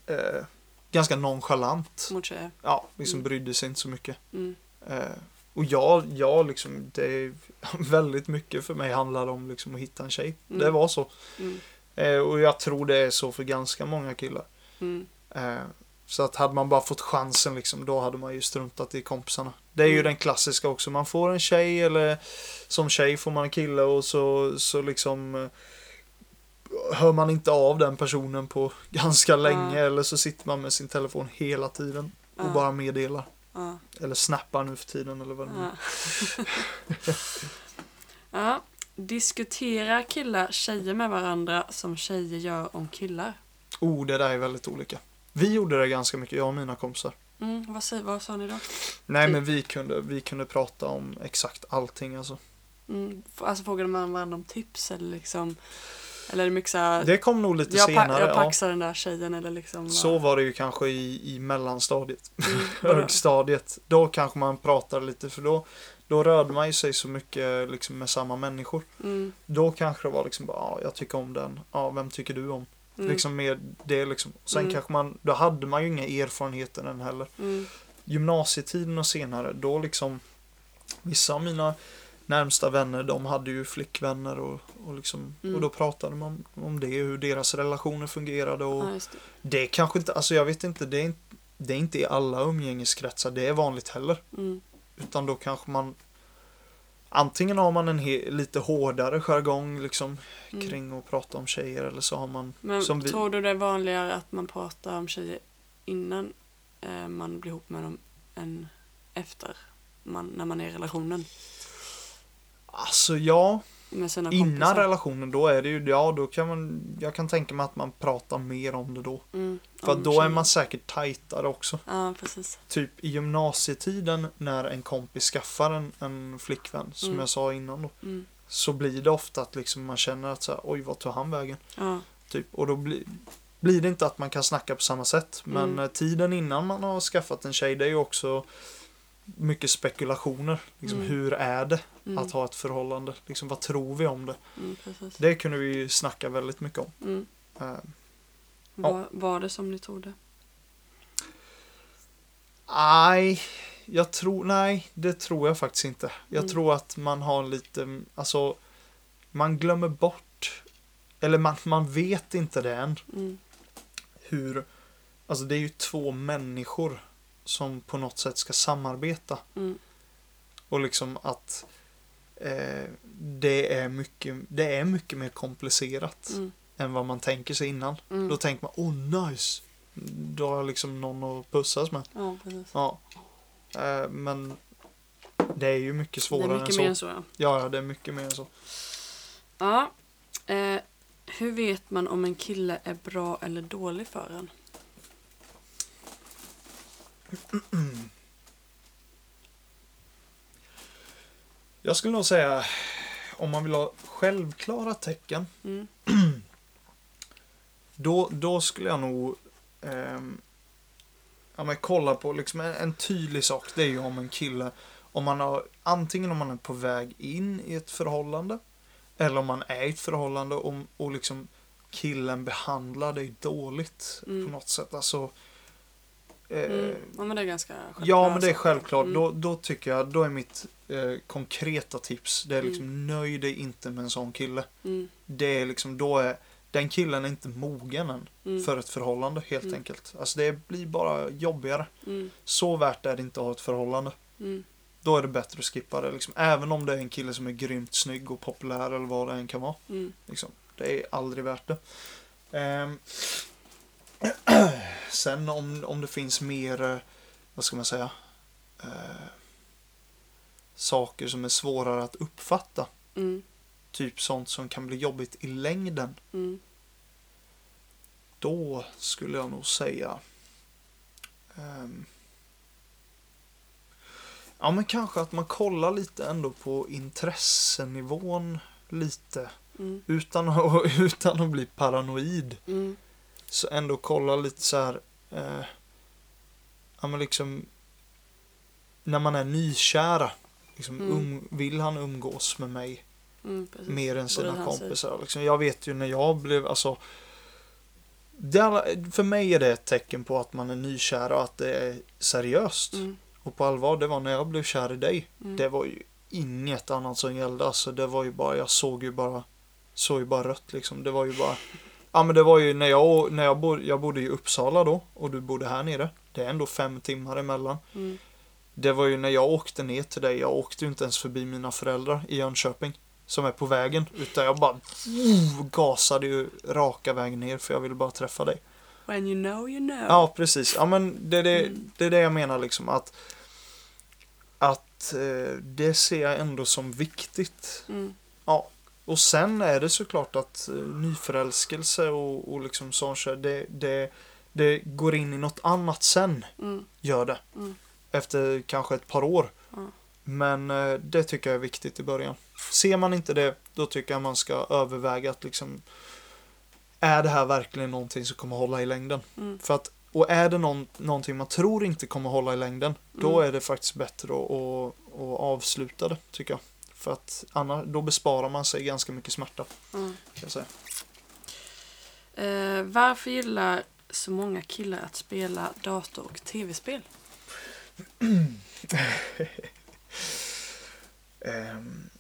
eh, ganska nonchalant. Mot tjejer? Ja, liksom Mm. brydde sig inte så mycket. Mm. Eh, och jag, jag liksom, det är väldigt mycket för mig handlade om liksom att hitta en tjej. Mm. Det var så. Mm. Eh, och jag tror det är så för ganska många killar. Mm. Eh, så att hade man bara fått chansen liksom, då hade man ju struntat i kompisarna. Det är ju Mm. den klassiska också. Man får en tjej eller som tjej får man en kille och så, så liksom eh, hör man inte av den personen på ganska länge eller så sitter man med sin telefon hela tiden och Ja. bara meddelar. Ja. Eller snappar nu för tiden eller vad det nu. Ja. Diskutera killar tjejer med varandra som tjejer gör om killar. Oh, det där är väldigt olika. Vi gjorde det ganska mycket, jag och mina kompisar. Mm, vad, säger, vad sa ni då? Nej, Typ. men vi kunde, vi kunde prata om exakt allting alltså. Mm, alltså frågade man varandra om tips eller liksom Eller är det kom nog lite jag, senare. jag ja. paxar den där tjejen eller liksom Så var det ju kanske i, i mellanstadiet. Mm? Högstadiet. Då kanske man pratar lite för då, då rörde man ju sig så mycket liksom, med samma människor. mm, Då kanske det var liksom bara, ja, jag tycker om den. Ja, vem tycker du om? mm, Liksom med det liksom. Sen Mm. kanske man, då hade man ju inga erfarenheter än heller. mm, Gymnasietiden och senare, då liksom Vissa av mina närmsta vänner, de hade ju flickvänner och, och liksom, Mm. och då pratade man om det, hur deras relationer fungerade och ja, det. det kanske inte, alltså jag vet inte, det är, inte- det är inte i alla umgängeskretsar det är vanligt heller. Mm, Utan då kanske man Antingen har man en he, lite hårdare jargong liksom mm. kring att prata om tjejer eller så har man Men som vi- tror du det är vanligare att man pratar om tjejer innan eh, man blir ihop med dem än efter man, när man är i relationen Alltså ja, innan relationen då är det ju, ja då kan man Jag kan tänka mig att man pratar mer om det då. Mm, För då är man säkert tajtare också. Ja, precis. Typ i gymnasietiden när en kompis skaffar en, en flickvän som Mm. jag sa innan då. Mm, Så blir det ofta att liksom man känner att så här, oj vad tog han vägen? ja, Typ. Och då blir, blir det inte att man kan snacka på samma sätt. Men Mm. eh, tiden innan man har skaffat en tjej det är ju också mycket spekulationer. Liksom, Mm. Hur är det mm, att ha ett förhållande? Liksom, vad tror vi om det? mm. Det kunde vi ju snacka väldigt mycket om. Mm. Eh, Var, var det som ni trodde? Nej, jag tror, nej, det tror jag faktiskt inte. Jag Mm. tror att man har lite, alltså, man glömmer bort, eller man, man vet inte det än, Mm, hur, alltså det är ju två människor som på något sätt ska samarbeta. mm, Och liksom att eh, det, är mycket, det är mycket mer komplicerat mm, än vad man tänker sig innan. mm. Då tänker man, oh nice, då har jag liksom någon att pussas med. Ja, precis. Ja. Eh, men det är ju mycket Det svårare är mycket än mer så. än så, ja. Ja, ja, det är mycket mer än så. ja. Eh, hur vet man om en kille är bra eller dålig för en? Jag skulle nog säga, om man vill ha självklara tecken, Mm, då, då skulle jag nog ehm, ja, men kolla på liksom en, en tydlig sak. Det är ju om en kille, om man har, antingen om man är på väg in i ett förhållande, eller om man är i ett förhållande och, och liksom killen behandlar dig dåligt Mm. på något sätt. Alltså, eh, mm. Ja, men det är ganska självklart. Ja, men det är självklart. Mm. Då, då tycker jag, då är mitt eh, konkreta tips, det är liksom nöj dig inte med en sån kille. Mm, Det är liksom, då är, den killen är inte mogen än mm, för ett förhållande helt Mm. enkelt. Alltså det blir bara jobbigare. mm, Så värt är det inte att ha ett förhållande. mm, Då är det bättre att skippa det liksom. Även om det är en kille som är grymt snygg och populär eller vad det än kan vara. mm, Liksom. Det är aldrig värt det. Ehm. Sen om, om det finns mer, eh, vad ska man säga, eh, saker som är svårare att uppfatta. Mm. Typ sånt som kan bli jobbigt i längden. Mm. Då skulle jag nog säga ehm, Ja men kanske att man kollar lite ändå på intressenivån lite. Mm. Utan att, utan att bli paranoid. Mm. Så ändå kolla lite så här. Eh, ja men liksom. När man är nykära. Liksom, Mm. um, vill han umgås med mig Mm. Mer än sina kompisar? Liksom, jag vet ju när jag blev, alltså. Alla, för mig är det ett tecken på att man är nykär och att det är seriöst. Mm. Och på allvar, det var när jag blev kär i dig. Mm. Det var ju inget annat som gällde. Alltså det var ju bara, jag såg ju bara, såg ju bara rött liksom. Det var ju bara, ja men det var ju när jag, när jag, bod, jag bodde i Uppsala då och du bodde här nere. Det är ändå fem timmar emellan. Mm. Det var ju när jag åkte ner till dig, jag åkte ju inte ens förbi mina föräldrar i Jönköping. Som är på vägen. Utan jag bara uh, gasade ju raka vägen ner för jag ville bara träffa dig. When you know you know. Ja, precis. Ja, men det är det, Mm. det, är det jag menar liksom att att eh, det ser jag ändå som viktigt. Mm. Och sen är det såklart att eh, nyförälskelse och, och liksom sånt det, det, det går in i något annat sen, Mm. gör det. Mm. Efter kanske ett par år. Ja. Men eh, det tycker jag är viktigt i början. Ser man inte det, då tycker jag man ska överväga att liksom är det här verkligen någonting som kommer hålla i längden? Mm. För att, och är det någon, någonting man tror inte kommer hålla i längden, då Mm. är det faktiskt bättre att, att, att avsluta det, tycker jag. För att annars, då besparar man sig ganska mycket smärta, Mm. kan säga. Eh, varför gillar så många killar att spela dator och tv-spel? Ehm,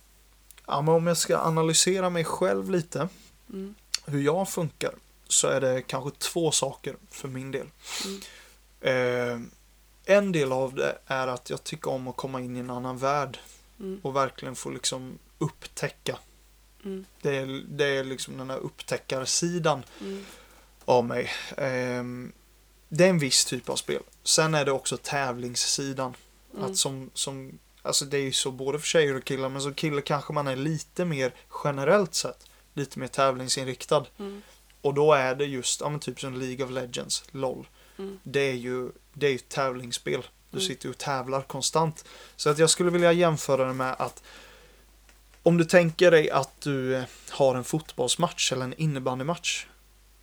ja, men om jag ska analysera mig själv lite, Mm. hur jag funkar, så är det kanske två saker för min del. Mm. Ehm, en del av det är att jag tycker om att komma in i en annan värld Mm. och verkligen få liksom upptäcka. Mm. Det är, det är liksom den här upptäckarsidan Mm. av mig. Ehm, det är en viss typ av spel. Sen är det också tävlingssidan. Mm. Att som, som, alltså det är ju så både för tjejer och killar, men som kille kanske man är lite mer generellt sett, lite mer tävlingsinriktad. Mm. Och då är det just, ja men typ som League of Legends, LOL. Mm. Det är ju, det är ju tävlingsspel. Du Mm. sitter och tävlar konstant. Så att jag skulle vilja jämföra det med att om du tänker dig att du eh, har en fotbollsmatch eller en innebandymatch.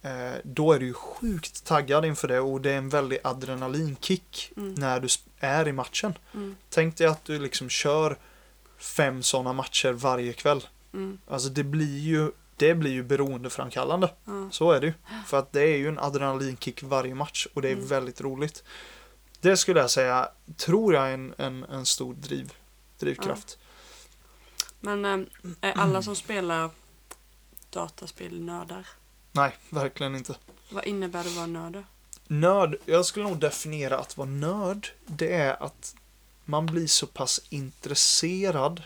Eh, då är du ju sjukt taggad inför det och det är en väldig adrenalinkick Mm. när du är i matchen. Mm. Tänk dig att du liksom kör fem sådana matcher varje kväll. Mm. Alltså det blir ju, det blir ju beroendeframkallande. Ja. Så är det ju. För att det är ju en adrenalinkick varje match och det är Mm. väldigt roligt. Det skulle jag säga, tror jag är en, en, en stor driv, drivkraft. Men eh, är alla som spelar dataspel nördar? Nej, verkligen inte. Vad innebär det att vara nörd? Nörd, jag skulle nog definiera att vara nörd, det är att man blir så pass intresserad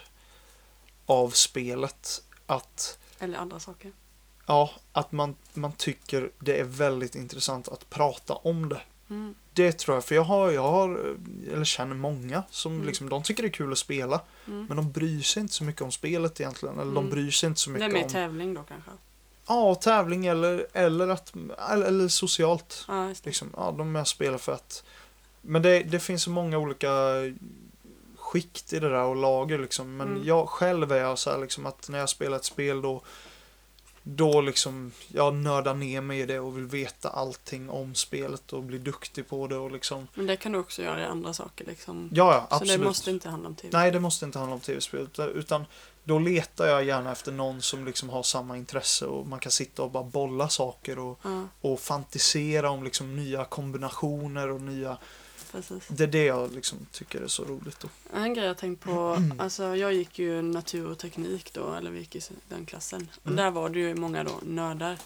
av spelet att Eller andra saker? Ja, att man, man tycker det är väldigt intressant att prata om det. Mm. Det tror jag, för jag har, jag har eller känner många som Mm. liksom, de tycker det är kul att spela. Mm. Men de bryr sig inte så mycket om spelet egentligen. Eller de Mm. bryr sig inte så Det är mycket mer om tävling då kanske? ja, tävling eller, eller, att, eller, eller socialt. Ja. Liksom, ja, de är spelar för att... Men det, det finns så många olika skikt i det där och lager liksom. Men Mm. jag själv är jag så här liksom att när jag spelar ett spel då då liksom jag nördar ner mig i det och vill veta allting om spelet och bli duktig på det och liksom Men det kan du också göra i andra saker liksom. Ja, ja Så absolut. det måste inte handla om tv? Nej, det måste inte handla om tv-spel utan då letar jag gärna efter någon som liksom har samma intresse och man kan sitta och bara bolla saker och, Ja, och fantisera om liksom nya kombinationer och nya precis. Det är det jag liksom tycker är så roligt då. En grej jag tänkt på, Mm. alltså jag gick ju natur och teknik då, eller vi gick i den klassen. Och Mm. där var det ju många då nördar.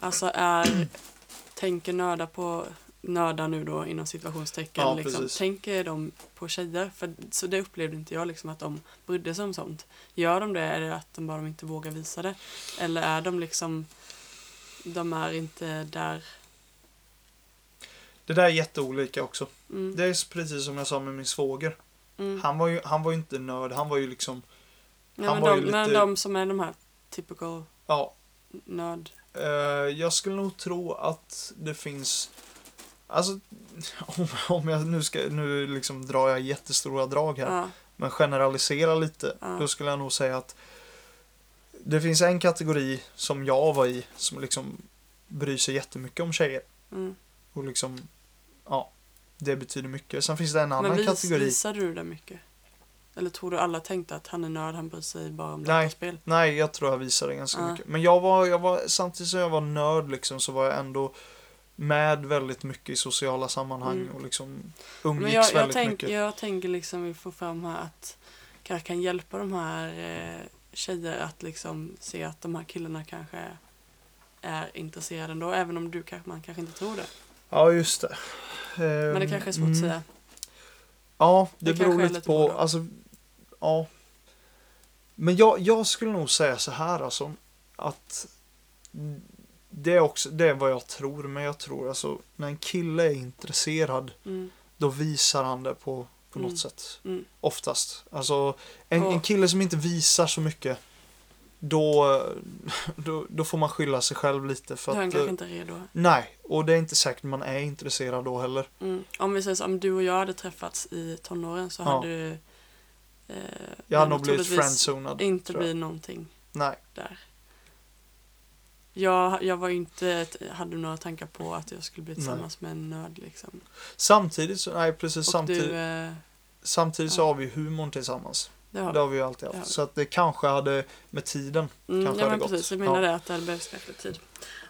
Alltså är, tänker nördar på, nördar nu då inom situationstecken, Ja, liksom, tänker de på tjejer? För, så det upplevde inte jag liksom att de brydde sig om sånt. Gör de det, är det att de bara inte vågar visa det? Eller är de liksom, de är inte där? Det där är jätteolika också. Mm. Det är precis som jag sa med min svåger. Mm. Han var ju, han var ju inte nörd, han var ju liksom, Ja, han men, var de, ju men lite- de som är de här typical ja. nörd. Eh, jag skulle nog tro att det finns, alltså om, om jag nu ska, nu liksom drar jag jättestora drag här. Ja, men generalisera lite, Ja. då skulle jag nog säga att det finns en kategori som jag var i som liksom bryr sig jättemycket om tjejer. mm. Och liksom, ja, det betyder mycket. Sen finns det en annan Men vis, kategori. visar du det mycket? Eller tror du alla tänkte att han är nörd, han bryr sig bara om Nej. dataspel? Nej, jag tror jag visar det ganska Ja. mycket. Men jag var, jag var, samtidigt som jag var nörd liksom, så var jag ändå med väldigt mycket i sociala sammanhang Mm. och liksom Men umgicks jag, jag, väldigt tänk, mycket. jag tänker liksom vi får fram här att kanske kan hjälpa de här eh, tjejer att liksom se att de här killarna kanske är intresserade ändå, även om du kanske, man kanske inte tror det. Ja, just det. Men det kanske är svårt att säga. Ja, det, Det beror lite på. och. Alltså, ja. Men jag, jag skulle nog säga så här alltså. Att det är också, det är vad jag tror. Men jag tror alltså när en kille är intresserad. Mm, Då visar han det på, på Mm. något sätt. mm, Oftast. Alltså en, Och- en kille som inte visar så mycket. Då, då, då får man skylla sig själv lite. För han att, kanske eh, inte är redo. Nej, och det är inte säkert man är intresserad då heller. Mm. Om vi säger så, om du och jag hade träffats i tonåren så Ja. hade du eh, Jag hade nog blivit friendzonad. inte blivit någonting Nej. där. Jag, jag var inte, hade några tankar på att jag skulle bli tillsammans med en nörd liksom. Samtidigt så, nej precis, Och samtidigt, du, eh, samtidigt så ja. har vi humorn tillsammans. Det har Det har vi ju alltid haft. Så att det kanske hade med tiden. Mm, kanske ja hade men gått. precis, jag menar Ja. det att det hade behövts tid.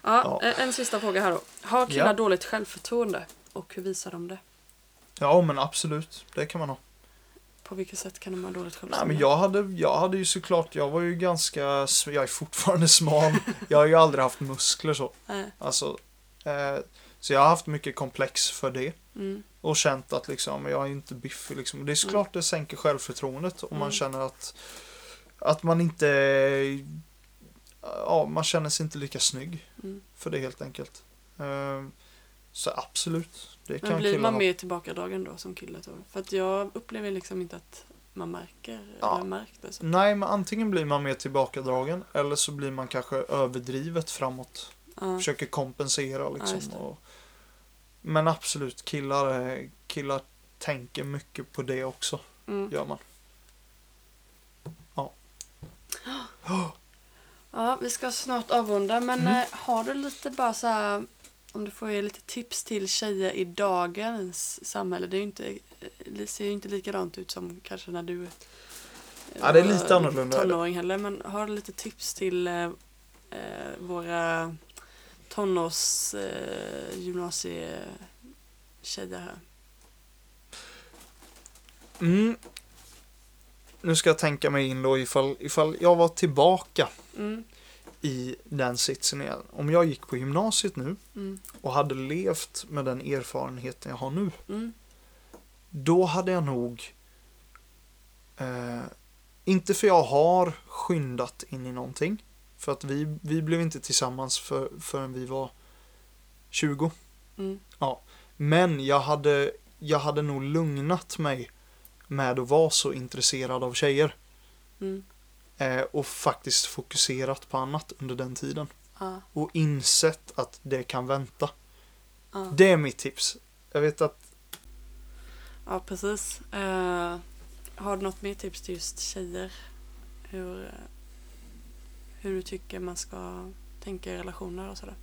Ja, Ja. En, en sista fråga här då. Har killar Ja. dåligt självförtroende? Och hur visar de det? Ja men absolut, det kan man ha. På vilket sätt kan de ha dåligt Nej självförtroende? men jag hade, jag hade ju såklart, jag var ju ganska, jag är fortfarande smal. jag har ju aldrig haft muskler så. Nej. Alltså, eh, så jag har haft mycket komplex för det. Mm, Och känt att liksom, jag är inte biffig liksom. Det är såklart det sänker självförtroendet om man Mm. känner att, att man inte, ja man känner sig inte lika snygg. mm. för det helt enkelt. Ehm, Så absolut, det kan Men blir man mer tillbakadragen då som kille? Då? För att jag upplever liksom inte att man märker, Ja. eller märkt det. Så. Nej, men antingen blir man mer tillbakadragen eller så blir man kanske överdrivet framåt. Ja. Försöker kompensera Ja, liksom. det. och, men absolut, killar, killar tänker mycket på det också, Mm. gör man. Ja. Ja, vi ska snart avrunda men Mm. eh, har du lite bara så här, om du får ge lite tips till tjejer i dagens samhälle. Det är inte, eh, det ser ju inte likadant ut som kanske när du eh, Ja, det är var lite annorlunda, tonåring heller. Men har du lite tips till eh, eh, våra tonårs eh, gymnasietjejer här? Mm. Nu ska jag tänka mig in då ifall, ifall jag var tillbaka Mm, i den sitsen igen. Om jag gick på gymnasiet nu mm, och hade levt med den erfarenheten jag har nu. mm, Då hade jag nog eh, inte för jag har skyndat in i någonting. För att vi, vi blev inte tillsammans för, förrän vi var 20. mm, Men jag hade, jag hade nog lugnat mig med att vara så intresserad av tjejer. mm. Eh, och faktiskt fokuserat på annat under den tiden. Ja, Och insett att det kan vänta. ja. Det är mitt tips. Jag vet att Ja, precis. Eh, har du något mer tips till just tjejer? Hur, eh, hur du tycker man ska tänka i relationer och sådär?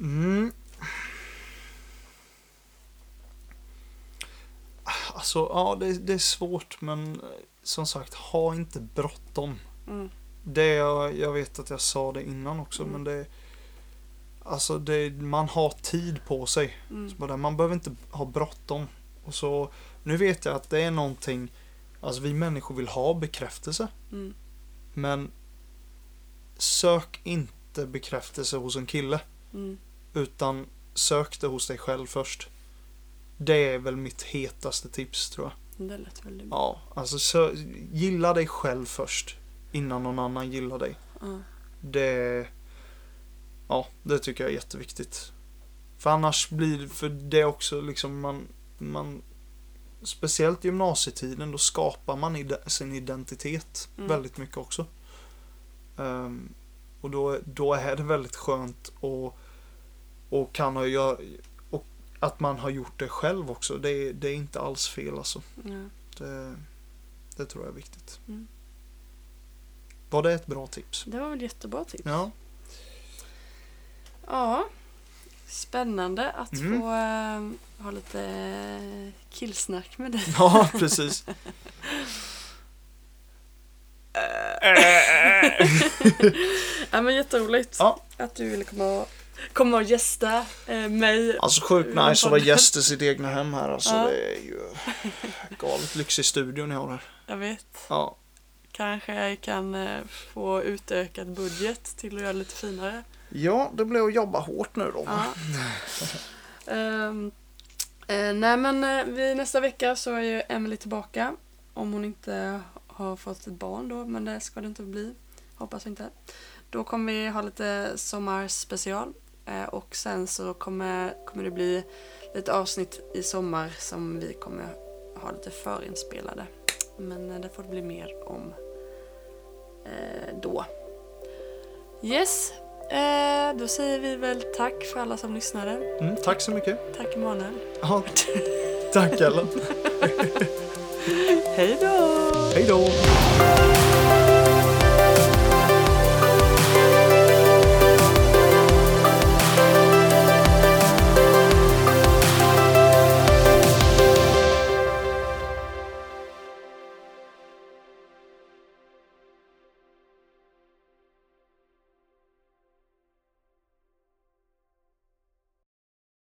Mm. Alltså, ja, det, det är svårt, men eh, som sagt, ha inte bråttom. Mm, Det jag, jag vet att jag sa det innan också, Mm. men det... Alltså, det, man har tid på sig. mm, man behöver inte ha bråttom. Och så, nu vet jag att det är någonting, alltså vi människor vill ha bekräftelse, mm, men sök inte bekräftelse hos en kille. mm, Utan sök det hos dig själv först. Det är väl mitt hetaste tips tror jag. det lät väldigt bra. Ja, alltså sö- gilla dig själv först. Innan någon annan gillar dig. Ja. Det, ja, det tycker jag är jätteviktigt. För annars blir för det också liksom man, man speciellt gymnasietiden då skapar man ide- sin identitet Mm. väldigt mycket också. Ehm, och då, då är det väldigt skönt och, och kan ha gör, och att man har gjort det själv också. Det, är- det är inte alls fel alltså. Ja. Det, det tror jag är viktigt. Mm. Var det ett bra tips? Det var väl jättebra tips. Ja. Ja. Spännande att Mm. få eh, ha lite killsnack med dig. Ja, precis. Ja men jätteroligt Ja. att du ville komma och, komma och gästa eh, mig. Alltså sjukt nice att vara gäst i sitt egna hem här. Alltså Ja. det är ju galet lyxig studio ni har här. Jag vet. Ja. Kanske jag kan eh, få utökad budget till att göra lite finare ja, det blir att jobba hårt nu då. Ja. Ehm, eh, nej men eh, vi, nästa vecka så är ju Emily tillbaka. Om hon inte har fått ett barn då, men det ska det inte bli. Hoppas inte. Då kommer vi ha lite sommarspecial. Eh, och sen så kommer, kommer det bli lite avsnitt i sommar som vi kommer ha lite förinspelade. Men eh, det får det bli mer om eh, då. Yes, eh, då säger vi väl tack för alla som lyssnade. Mm, tack så mycket. Tack Emanuel. Ja, tack Ellen. Hej då! Hej då.